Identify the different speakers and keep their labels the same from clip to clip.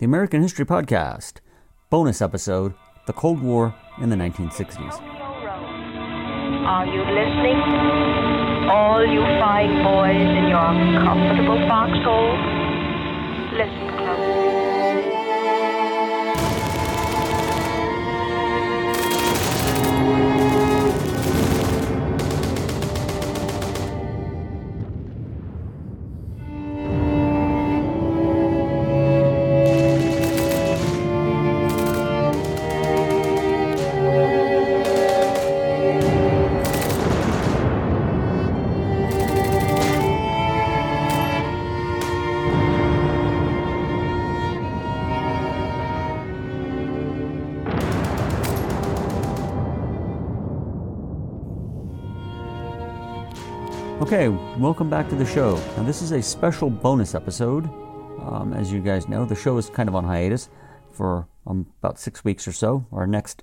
Speaker 1: the American History Podcast, bonus episode The Cold War in the 1960s.
Speaker 2: Are you listening? All you fine boys in your comfortable foxhole? Listen
Speaker 1: Okay, welcome back to the show. Now, this is a special bonus episode. Um, as you guys know, the show is kind of on hiatus for um, about six weeks or so. Our next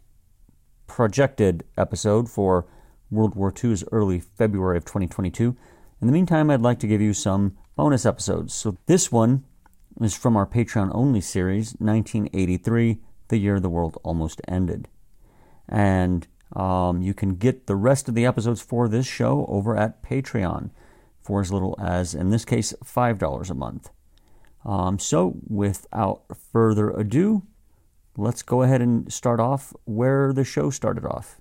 Speaker 1: projected episode for World War II is early February of 2022. In the meantime, I'd like to give you some bonus episodes. So, this one is from our Patreon only series, 1983, the year the world almost ended. And um, you can get the rest of the episodes for this show over at Patreon for as little as, in this case, $5 a month. Um, so, without further ado, let's go ahead and start off where the show started off.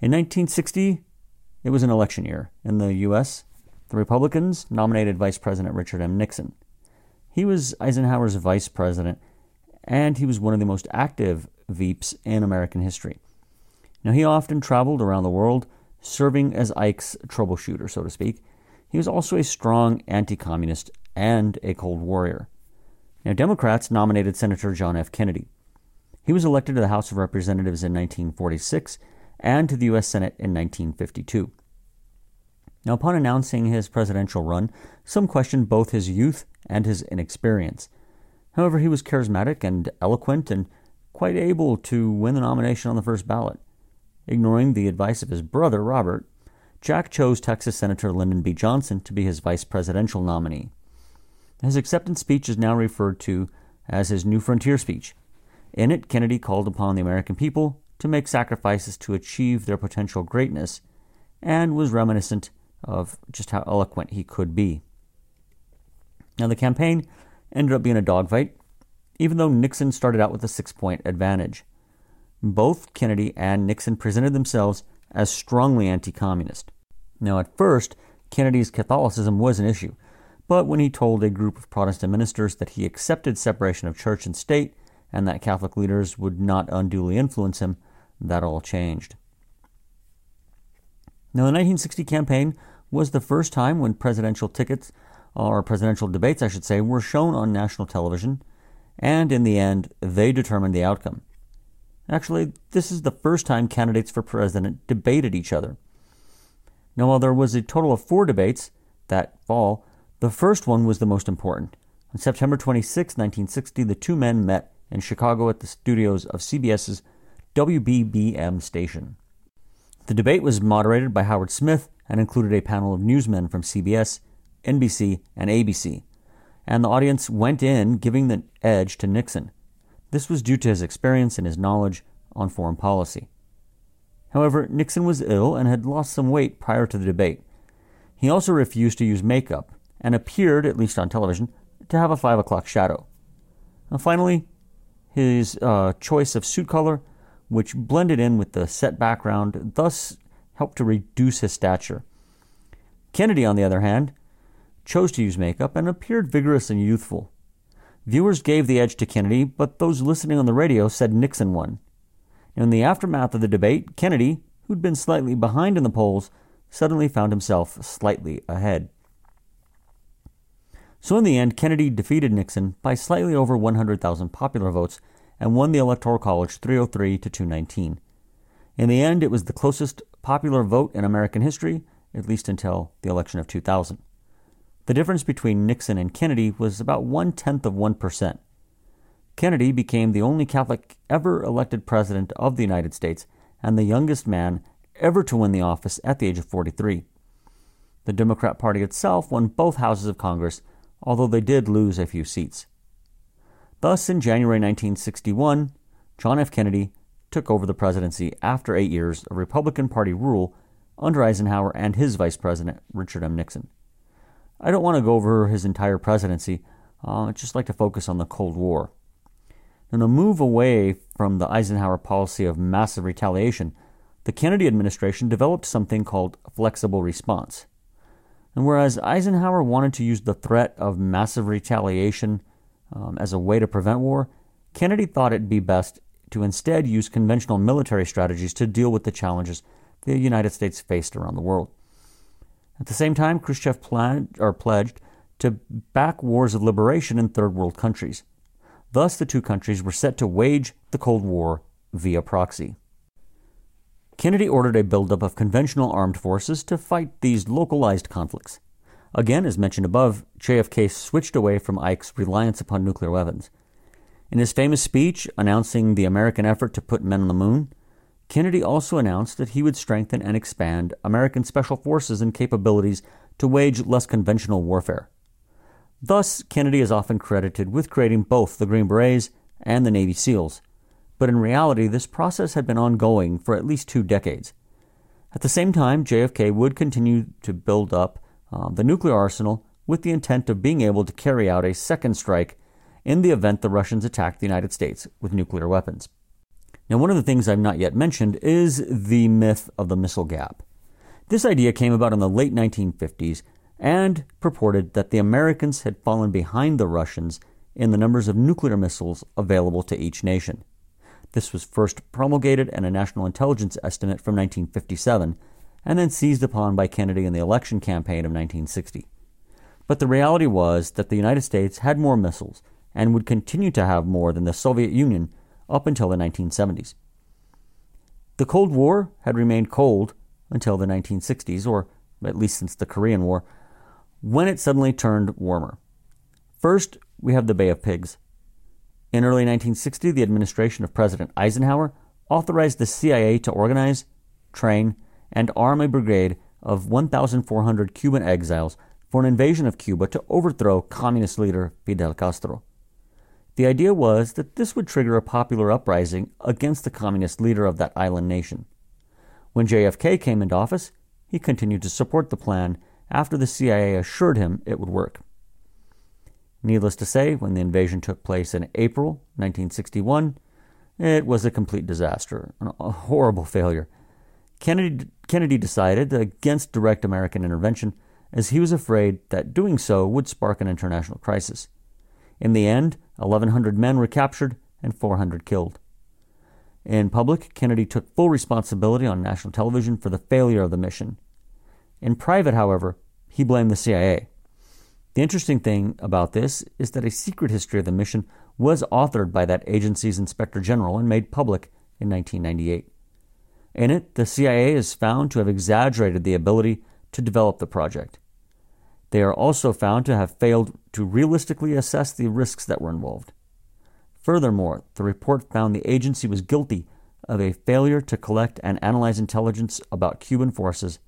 Speaker 1: In 1960, it was an election year in the U.S. The Republicans nominated Vice President Richard M. Nixon. He was Eisenhower's vice president, and he was one of the most active Veeps in American history. Now, he often traveled around the world, serving as Ike's troubleshooter, so to speak. He was also a strong anti communist and a Cold Warrior. Now, Democrats nominated Senator John F. Kennedy. He was elected to the House of Representatives in 1946 and to the U.S. Senate in 1952. Now, upon announcing his presidential run, some questioned both his youth and his inexperience. However, he was charismatic and eloquent and quite able to win the nomination on the first ballot. Ignoring the advice of his brother, Robert, Jack chose Texas Senator Lyndon B. Johnson to be his vice presidential nominee. His acceptance speech is now referred to as his New Frontier speech. In it, Kennedy called upon the American people to make sacrifices to achieve their potential greatness and was reminiscent of just how eloquent he could be. Now, the campaign ended up being a dogfight, even though Nixon started out with a six point advantage. Both Kennedy and Nixon presented themselves as strongly anti communist. Now, at first, Kennedy's Catholicism was an issue, but when he told a group of Protestant ministers that he accepted separation of church and state and that Catholic leaders would not unduly influence him, that all changed. Now, the 1960 campaign was the first time when presidential tickets, or presidential debates, I should say, were shown on national television, and in the end, they determined the outcome. Actually, this is the first time candidates for president debated each other. Now, while there was a total of four debates that fall, the first one was the most important. On September 26, 1960, the two men met in Chicago at the studios of CBS's WBBM station. The debate was moderated by Howard Smith and included a panel of newsmen from CBS, NBC, and ABC, and the audience went in giving the edge to Nixon. This was due to his experience and his knowledge on foreign policy. However, Nixon was ill and had lost some weight prior to the debate. He also refused to use makeup and appeared, at least on television, to have a 5 o'clock shadow. Finally, his uh, choice of suit color, which blended in with the set background, thus helped to reduce his stature. Kennedy, on the other hand, chose to use makeup and appeared vigorous and youthful. Viewers gave the edge to Kennedy, but those listening on the radio said Nixon won. In the aftermath of the debate, Kennedy, who'd been slightly behind in the polls, suddenly found himself slightly ahead. So, in the end, Kennedy defeated Nixon by slightly over 100,000 popular votes and won the Electoral College 303 to 219. In the end, it was the closest popular vote in American history, at least until the election of 2000. The difference between Nixon and Kennedy was about one tenth of 1%. Kennedy became the only Catholic ever elected president of the United States and the youngest man ever to win the office at the age of 43. The Democrat Party itself won both houses of Congress, although they did lose a few seats. Thus, in January 1961, John F. Kennedy took over the presidency after eight years of Republican Party rule under Eisenhower and his vice president, Richard M. Nixon. I don't want to go over his entire presidency, uh, I'd just like to focus on the Cold War. In a move away from the Eisenhower policy of massive retaliation, the Kennedy administration developed something called flexible response. And whereas Eisenhower wanted to use the threat of massive retaliation um, as a way to prevent war, Kennedy thought it'd be best to instead use conventional military strategies to deal with the challenges the United States faced around the world. At the same time, Khrushchev planned, or pledged to back wars of liberation in third world countries. Thus, the two countries were set to wage the Cold War via proxy. Kennedy ordered a buildup of conventional armed forces to fight these localized conflicts. Again, as mentioned above, JFK switched away from Ike's reliance upon nuclear weapons. In his famous speech announcing the American effort to put men on the moon, Kennedy also announced that he would strengthen and expand American special forces and capabilities to wage less conventional warfare. Thus, Kennedy is often credited with creating both the Green Berets and the Navy SEALs. But in reality, this process had been ongoing for at least two decades. At the same time, JFK would continue to build up uh, the nuclear arsenal with the intent of being able to carry out a second strike in the event the Russians attacked the United States with nuclear weapons. Now, one of the things I've not yet mentioned is the myth of the missile gap. This idea came about in the late 1950s and purported that the Americans had fallen behind the Russians in the numbers of nuclear missiles available to each nation. This was first promulgated in a national intelligence estimate from 1957 and then seized upon by Kennedy in the election campaign of 1960. But the reality was that the United States had more missiles and would continue to have more than the Soviet Union up until the 1970s. The Cold War had remained cold until the 1960s, or at least since the Korean War, when it suddenly turned warmer. First, we have the Bay of Pigs. In early 1960, the administration of President Eisenhower authorized the CIA to organize, train, and arm a brigade of 1,400 Cuban exiles for an invasion of Cuba to overthrow communist leader Fidel Castro. The idea was that this would trigger a popular uprising against the communist leader of that island nation. When JFK came into office, he continued to support the plan after the CIA assured him it would work. Needless to say, when the invasion took place in April 1961, it was a complete disaster, a horrible failure. Kennedy, Kennedy decided against direct American intervention as he was afraid that doing so would spark an international crisis. In the end, 1,100 men were captured and 400 killed. In public, Kennedy took full responsibility on national television for the failure of the mission. In private, however, he blamed the CIA. The interesting thing about this is that a secret history of the mission was authored by that agency's inspector general and made public in 1998. In it, the CIA is found to have exaggerated the ability to develop the project. They are also found to have failed to realistically assess the risks that were involved. Furthermore, the report found the agency was guilty of a failure to collect and analyze intelligence about Cuban forces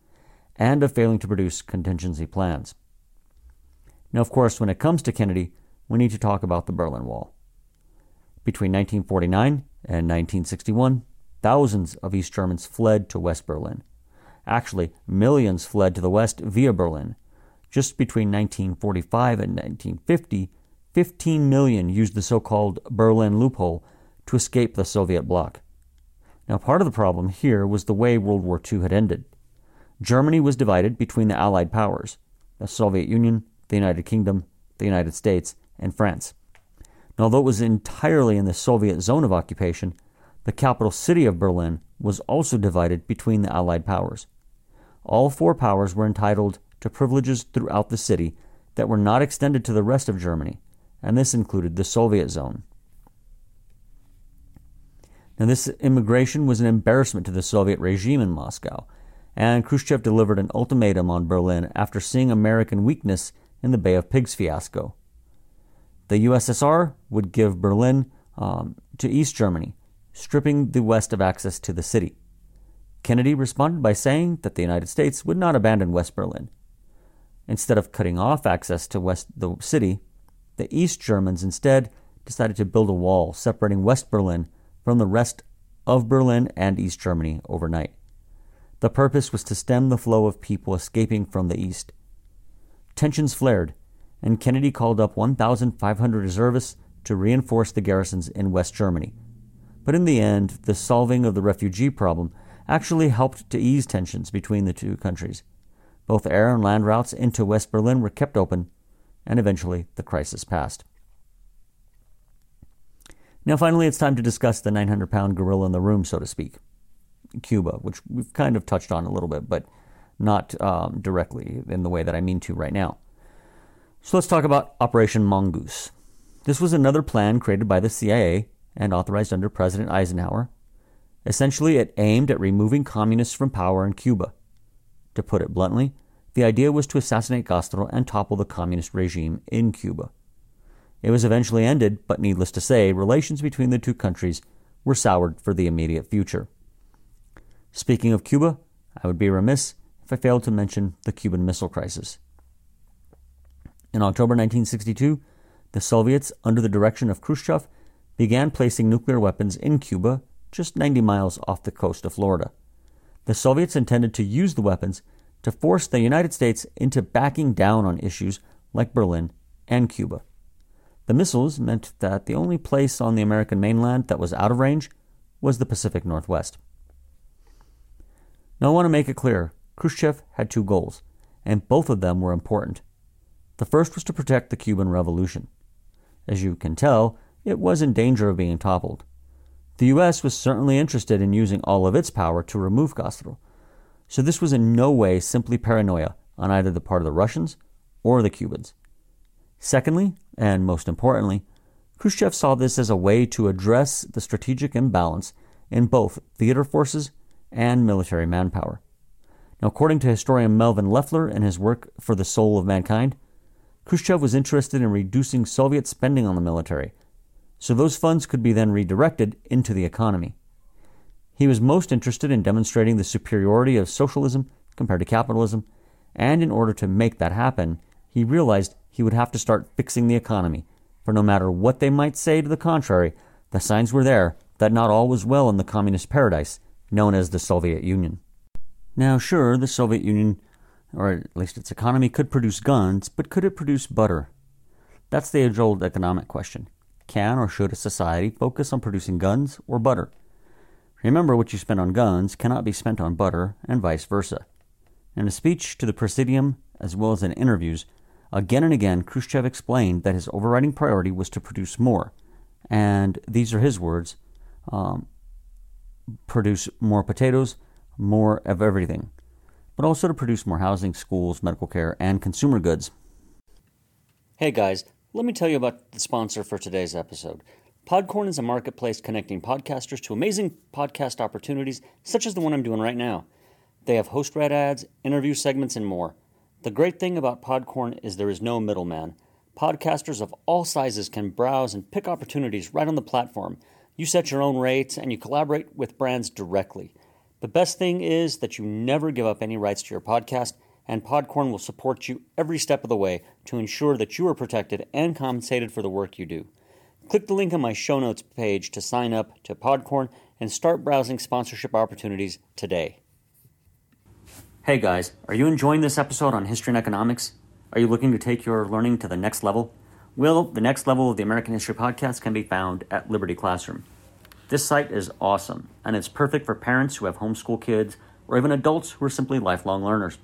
Speaker 1: and of failing to produce contingency plans. Now, of course, when it comes to Kennedy, we need to talk about the Berlin Wall. Between 1949 and 1961, thousands of East Germans fled to West Berlin. Actually, millions fled to the West via Berlin, just between 1945 and 1950, 15 million used the so called Berlin loophole to escape the Soviet bloc. Now, part of the problem here was the way World War II had ended. Germany was divided between the Allied powers the Soviet Union, the United Kingdom, the United States, and France. And although it was entirely in the Soviet zone of occupation, the capital city of Berlin was also divided between the Allied powers. All four powers were entitled to privileges throughout the city that were not extended to the rest of Germany, and this included the Soviet zone. Now, this immigration was an embarrassment to the Soviet regime in Moscow, and Khrushchev delivered an ultimatum on Berlin after seeing American weakness in the Bay of Pigs fiasco. The USSR would give Berlin um, to East Germany, stripping the West of access to the city. Kennedy responded by saying that the United States would not abandon West Berlin. Instead of cutting off access to West the city, the East Germans instead decided to build a wall separating West Berlin from the rest of Berlin and East Germany overnight. The purpose was to stem the flow of people escaping from the east. Tensions flared, and Kennedy called up 1,500 reservists to reinforce the garrisons in West Germany. But in the end, the solving of the refugee problem actually helped to ease tensions between the two countries. Both air and land routes into West Berlin were kept open, and eventually the crisis passed. Now, finally, it's time to discuss the 900 pound gorilla in the room, so to speak Cuba, which we've kind of touched on a little bit, but not um, directly in the way that I mean to right now. So let's talk about Operation Mongoose. This was another plan created by the CIA and authorized under President Eisenhower. Essentially, it aimed at removing communists from power in Cuba. To put it bluntly, the idea was to assassinate Castro and topple the communist regime in Cuba. It was eventually ended, but needless to say, relations between the two countries were soured for the immediate future. Speaking of Cuba, I would be remiss if I failed to mention the Cuban Missile Crisis. In October 1962, the Soviets, under the direction of Khrushchev, began placing nuclear weapons in Cuba, just 90 miles off the coast of Florida. The Soviets intended to use the weapons to force the United States into backing down on issues like Berlin and Cuba. The missiles meant that the only place on the American mainland that was out of range was the Pacific Northwest. Now, I want to make it clear Khrushchev had two goals, and both of them were important. The first was to protect the Cuban Revolution. As you can tell, it was in danger of being toppled. The U.S. was certainly interested in using all of its power to remove Castro, so this was in no way simply paranoia on either the part of the Russians or the Cubans. Secondly, and most importantly, Khrushchev saw this as a way to address the strategic imbalance in both theater forces and military manpower. Now, according to historian Melvyn Leffler in his work For the Soul of Mankind, Khrushchev was interested in reducing Soviet spending on the military, so those funds could be then redirected into the economy. He was most interested in demonstrating the superiority of socialism compared to capitalism, and in order to make that happen, he realized he would have to start fixing the economy, for no matter what they might say to the contrary, the signs were there that not all was well in the communist paradise known as the Soviet Union. Now, sure, the Soviet Union, or at least its economy, could produce guns, but could it produce butter? That's the age old economic question. Can or should a society focus on producing guns or butter? Remember, what you spend on guns cannot be spent on butter, and vice versa. In a speech to the Presidium, as well as in interviews, again and again Khrushchev explained that his overriding priority was to produce more. And these are his words um, produce more potatoes, more of everything, but also to produce more housing, schools, medical care, and consumer goods. Hey guys, let me tell you about the sponsor for today's episode. Podcorn is a marketplace connecting podcasters to amazing podcast opportunities, such as the one I'm doing right now. They have host read ads, interview segments, and more. The great thing about Podcorn is there is no middleman. Podcasters of all sizes can browse and pick opportunities right on the platform. You set your own rates and you collaborate with brands directly. The best thing is that you never give up any rights to your podcast, and Podcorn will support you every step of the way to ensure that you are protected and compensated for the work you do. Click the link on my show notes page to sign up to Podcorn and start browsing sponsorship opportunities today. Hey guys, are you enjoying this episode on history and economics? Are you looking to take your learning to the next level? Well, the next level of the American History Podcast can be found at Liberty Classroom. This site is awesome, and it's perfect for parents who have homeschool kids or even adults who are simply lifelong learners.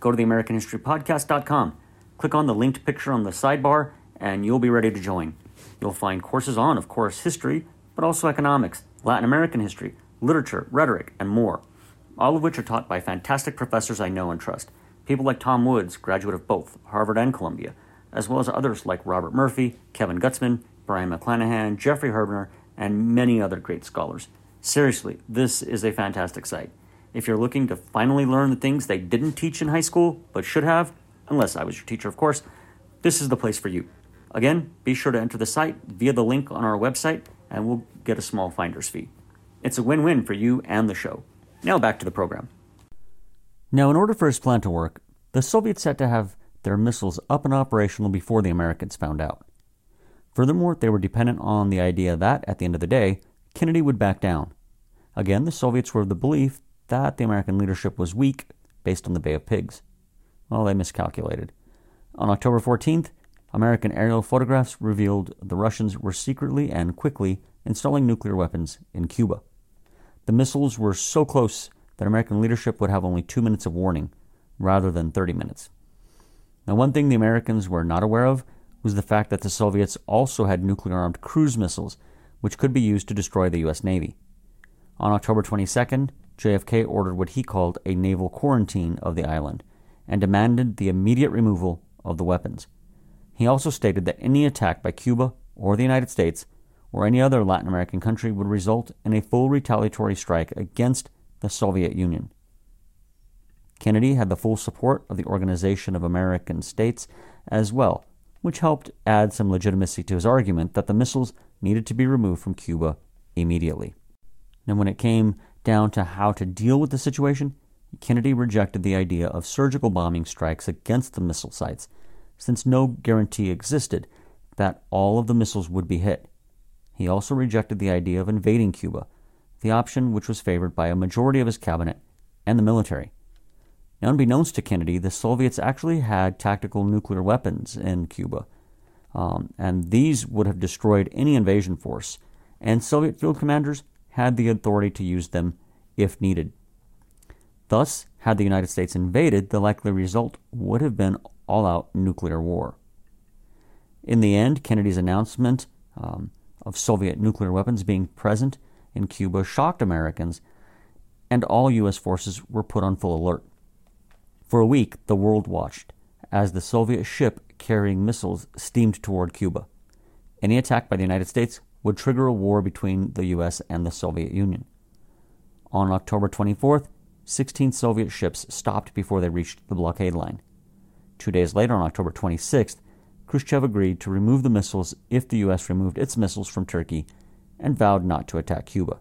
Speaker 1: Go to theamericanhistorypodcast.com, click on the linked picture on the sidebar, and you'll be ready to join. You'll find courses on, of course, history, but also economics, Latin American history, literature, rhetoric, and more, all of which are taught by fantastic professors I know and trust. People like Tom Woods, graduate of both Harvard and Columbia, as well as others like Robert Murphy, Kevin Gutzman, Brion McClanahan, Jeffrey Herbener, and many other great scholars. Seriously, this is a fantastic site. If you're looking to finally learn the things they didn't teach in high school but should have, unless I was your teacher, of course, this is the place for you. Again, be sure to enter the site via the link on our website, and we'll get a small finder's fee. It's a win win for you and the show. Now back to the program. Now, in order for his plan to work, the Soviets had to have their missiles up and operational before the Americans found out. Furthermore, they were dependent on the idea that, at the end of the day, Kennedy would back down. Again, the Soviets were of the belief that the American leadership was weak based on the Bay of Pigs. Well, they miscalculated. On October 14th, American aerial photographs revealed the Russians were secretly and quickly installing nuclear weapons in Cuba. The missiles were so close that American leadership would have only two minutes of warning rather than 30 minutes. Now, one thing the Americans were not aware of was the fact that the Soviets also had nuclear armed cruise missiles, which could be used to destroy the U.S. Navy. On October 22nd, JFK ordered what he called a naval quarantine of the island and demanded the immediate removal of the weapons. He also stated that any attack by Cuba or the United States or any other Latin American country would result in a full retaliatory strike against the Soviet Union. Kennedy had the full support of the Organization of American States as well, which helped add some legitimacy to his argument that the missiles needed to be removed from Cuba immediately. And when it came down to how to deal with the situation, Kennedy rejected the idea of surgical bombing strikes against the missile sites, since no guarantee existed that all of the missiles would be hit. He also rejected the idea of invading Cuba, the option which was favored by a majority of his cabinet and the military. Now, unbeknownst to Kennedy, the Soviets actually had tactical nuclear weapons in Cuba, um, and these would have destroyed any invasion force, and Soviet field commanders had the authority to use them if needed. Thus, had the United States invaded, the likely result would have been all out nuclear war. In the end, Kennedy's announcement um, of Soviet nuclear weapons being present in Cuba shocked Americans, and all U.S. forces were put on full alert. For a week, the world watched as the Soviet ship carrying missiles steamed toward Cuba. Any attack by the United States would trigger a war between the U.S. and the Soviet Union. On October 24th, 16 Soviet ships stopped before they reached the blockade line. Two days later, on October 26th, Khrushchev agreed to remove the missiles if the U.S. removed its missiles from Turkey and vowed not to attack Cuba.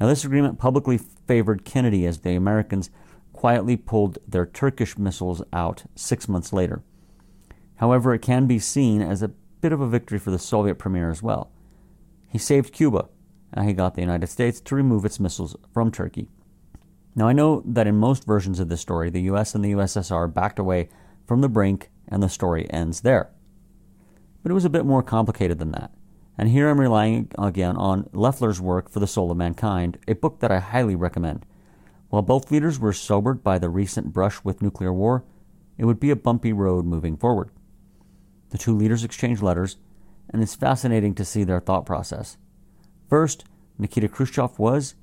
Speaker 1: Now, this agreement publicly favored Kennedy as the Americans quietly pulled their Turkish missiles out six months later. However, it can be seen as a bit of a victory for the Soviet premier as well. He saved Cuba, and he got the United States to remove its missiles from Turkey. Now, I know that in most versions of this story, the US and the USSR backed away from the brink and the story ends there. But it was a bit more complicated than that. And here I'm relying again on Leffler's work for the Soul of Mankind, a book that I highly recommend. While both leaders were sobered by the recent brush with nuclear war, it would be a bumpy road moving forward. The two leaders exchanged letters, and it's fascinating to see their thought process. First, Nikita Khrushchev was,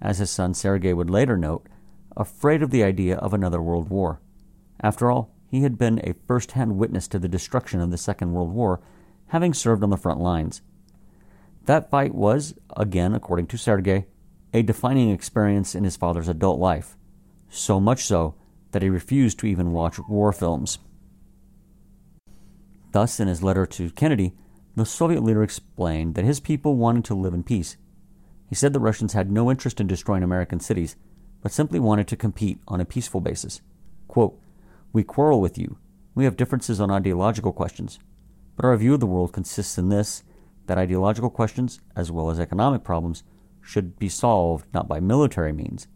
Speaker 1: as his son Sergei would later note, afraid of the idea of another world war. After all, he had been a first hand witness to the destruction of the Second World War, having served on the front lines. That fight was, again according to Sergei, a defining experience in his father's adult life, so much so that he refused to even watch war films. Thus, in his letter to Kennedy, the Soviet leader explained that his people wanted to live in peace. He said the Russians had no interest in destroying American cities, but simply wanted to compete on a peaceful basis. Quote, We quarrel with you. We have differences on ideological questions. But our view of the world consists in this that ideological questions, as well as economic problems, should be solved not by military means.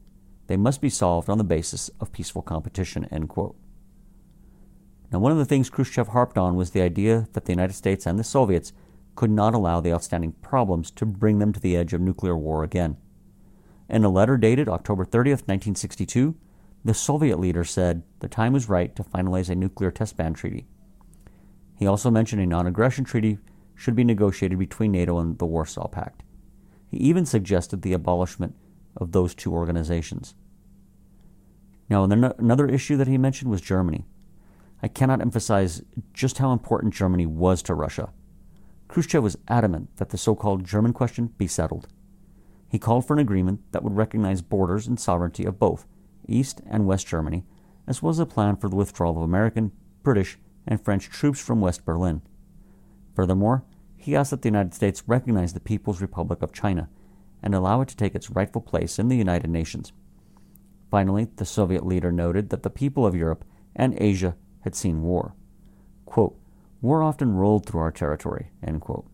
Speaker 1: They must be solved on the basis of peaceful competition. End quote. Now, one of the things Khrushchev harped on was the idea that the United States and the Soviets could not allow the outstanding problems to bring them to the edge of nuclear war again. In a letter dated October 30th, 1962, the Soviet leader said the time was right to finalize a nuclear test ban treaty. He also mentioned a non aggression treaty should be negotiated between NATO and the Warsaw Pact. He even suggested the abolishment of those two organizations. Now, another issue that he mentioned was Germany. I cannot emphasize just how important Germany was to Russia. Khrushchev was adamant that the so called German question be settled. He called for an agreement that would recognize borders and sovereignty of both East and West Germany, as well as a plan for the withdrawal of American, British, and French troops from West Berlin. Furthermore, he asked that the United States recognize the People's Republic of China and allow it to take its rightful place in the United Nations. Finally, the Soviet leader noted that the people of Europe and Asia had seen war. Quote, war often rolled through our territory. End quote.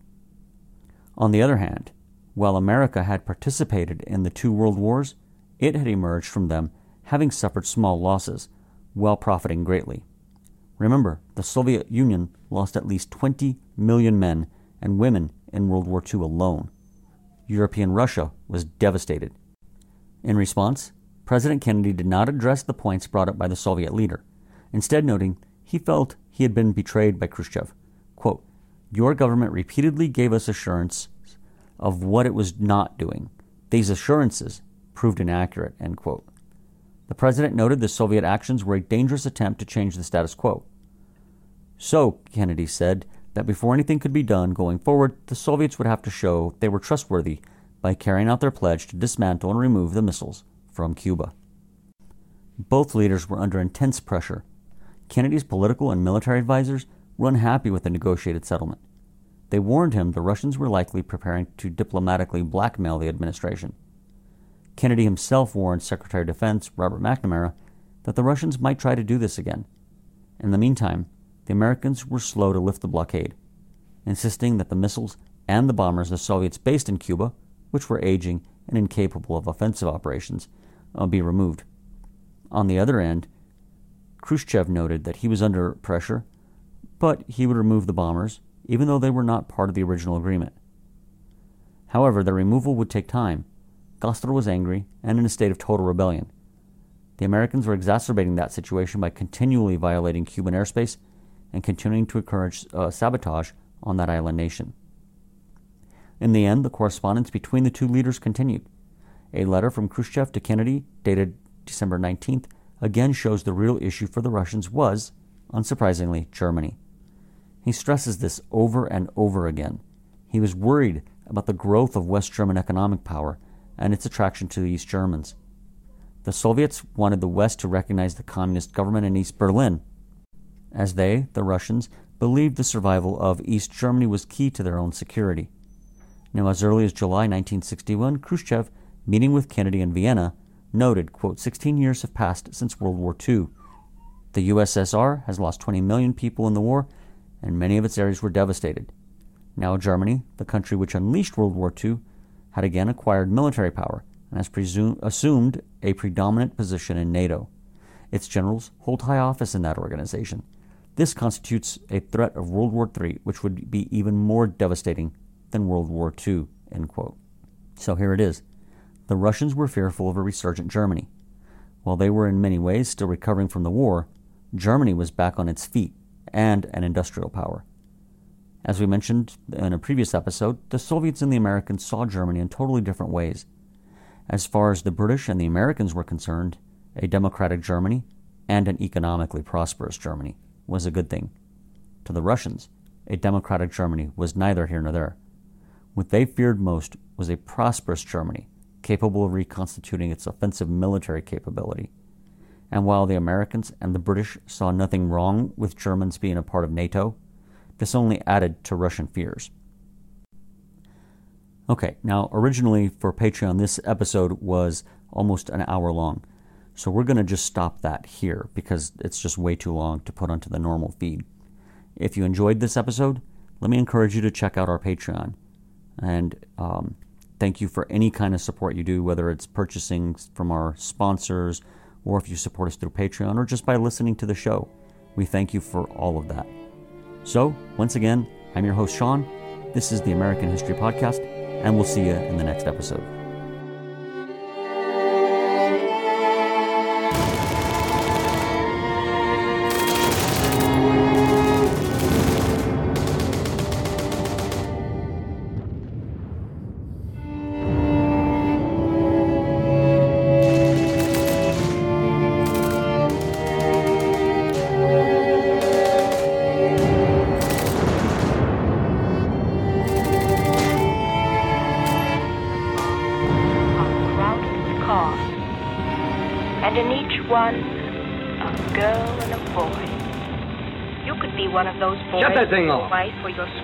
Speaker 1: On the other hand, while America had participated in the two world wars, it had emerged from them having suffered small losses, while profiting greatly. Remember, the Soviet Union lost at least 20 million men and women in World War II alone. European Russia was devastated. In response, President Kennedy did not address the points brought up by the Soviet leader, instead, noting he felt he had been betrayed by Khrushchev. Quote, Your government repeatedly gave us assurance of what it was not doing. These assurances proved inaccurate. End quote. The president noted the Soviet actions were a dangerous attempt to change the status quo. So, Kennedy said that before anything could be done going forward, the Soviets would have to show they were trustworthy by carrying out their pledge to dismantle and remove the missiles from Cuba. Both leaders were under intense pressure. Kennedy's political and military advisers were unhappy with the negotiated settlement. They warned him the Russians were likely preparing to diplomatically blackmail the administration. Kennedy himself warned Secretary of Defense Robert McNamara that the Russians might try to do this again. In the meantime, the Americans were slow to lift the blockade, insisting that the missiles and the bombers the Soviets based in Cuba, which were aging and incapable of offensive operations, uh, be removed. On the other end, Khrushchev noted that he was under pressure, but he would remove the bombers, even though they were not part of the original agreement. However, their removal would take time. Castro was angry and in a state of total rebellion. The Americans were exacerbating that situation by continually violating Cuban airspace and continuing to encourage uh, sabotage on that island nation. In the end, the correspondence between the two leaders continued. A letter from Khrushchev to Kennedy, dated December 19th, again shows the real issue for the Russians was, unsurprisingly, Germany. He stresses this over and over again. He was worried about the growth of West German economic power and its attraction to the East Germans. The Soviets wanted the West to recognize the communist government in East Berlin as they, the Russians, believed the survival of East Germany was key to their own security. Now, as early as July 1961, Khrushchev, meeting with Kennedy in Vienna, noted, quote, 16 years have passed since World War II. The USSR has lost 20 million people in the war, and many of its areas were devastated. Now, Germany, the country which unleashed World War II, had again acquired military power and has presumed, assumed a predominant position in NATO. Its generals hold high office in that organization. This constitutes a threat of World War III, which would be even more devastating than World War II. End quote. So here it is. The Russians were fearful of a resurgent Germany. While they were in many ways still recovering from the war, Germany was back on its feet and an industrial power. As we mentioned in a previous episode, the Soviets and the Americans saw Germany in totally different ways. As far as the British and the Americans were concerned, a democratic Germany and an economically prosperous Germany was a good thing. To the Russians, a democratic Germany was neither here nor there. What they feared most was a prosperous Germany, capable of reconstituting its offensive military capability. And while the Americans and the British saw nothing wrong with Germans being a part of NATO, this only added to Russian fears. Okay, now originally for Patreon, this episode was almost an hour long. So we're going to just stop that here because it's just way too long to put onto the normal feed. If you enjoyed this episode, let me encourage you to check out our Patreon. And um, thank you for any kind of support you do, whether it's purchasing from our sponsors or if you support us through Patreon or just by listening to the show. We thank you for all of that. So, once again, I'm your host, Shawn. This is the American History Podcast, and we'll see you in the next episode.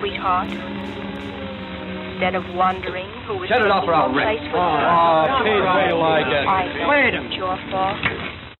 Speaker 2: Sweetheart. Instead of wondering who was
Speaker 3: Shut it off or I'll wreck.
Speaker 2: place with
Speaker 3: Oh. Pete, you like it.
Speaker 2: I know
Speaker 3: Wait a
Speaker 2: it's your fault.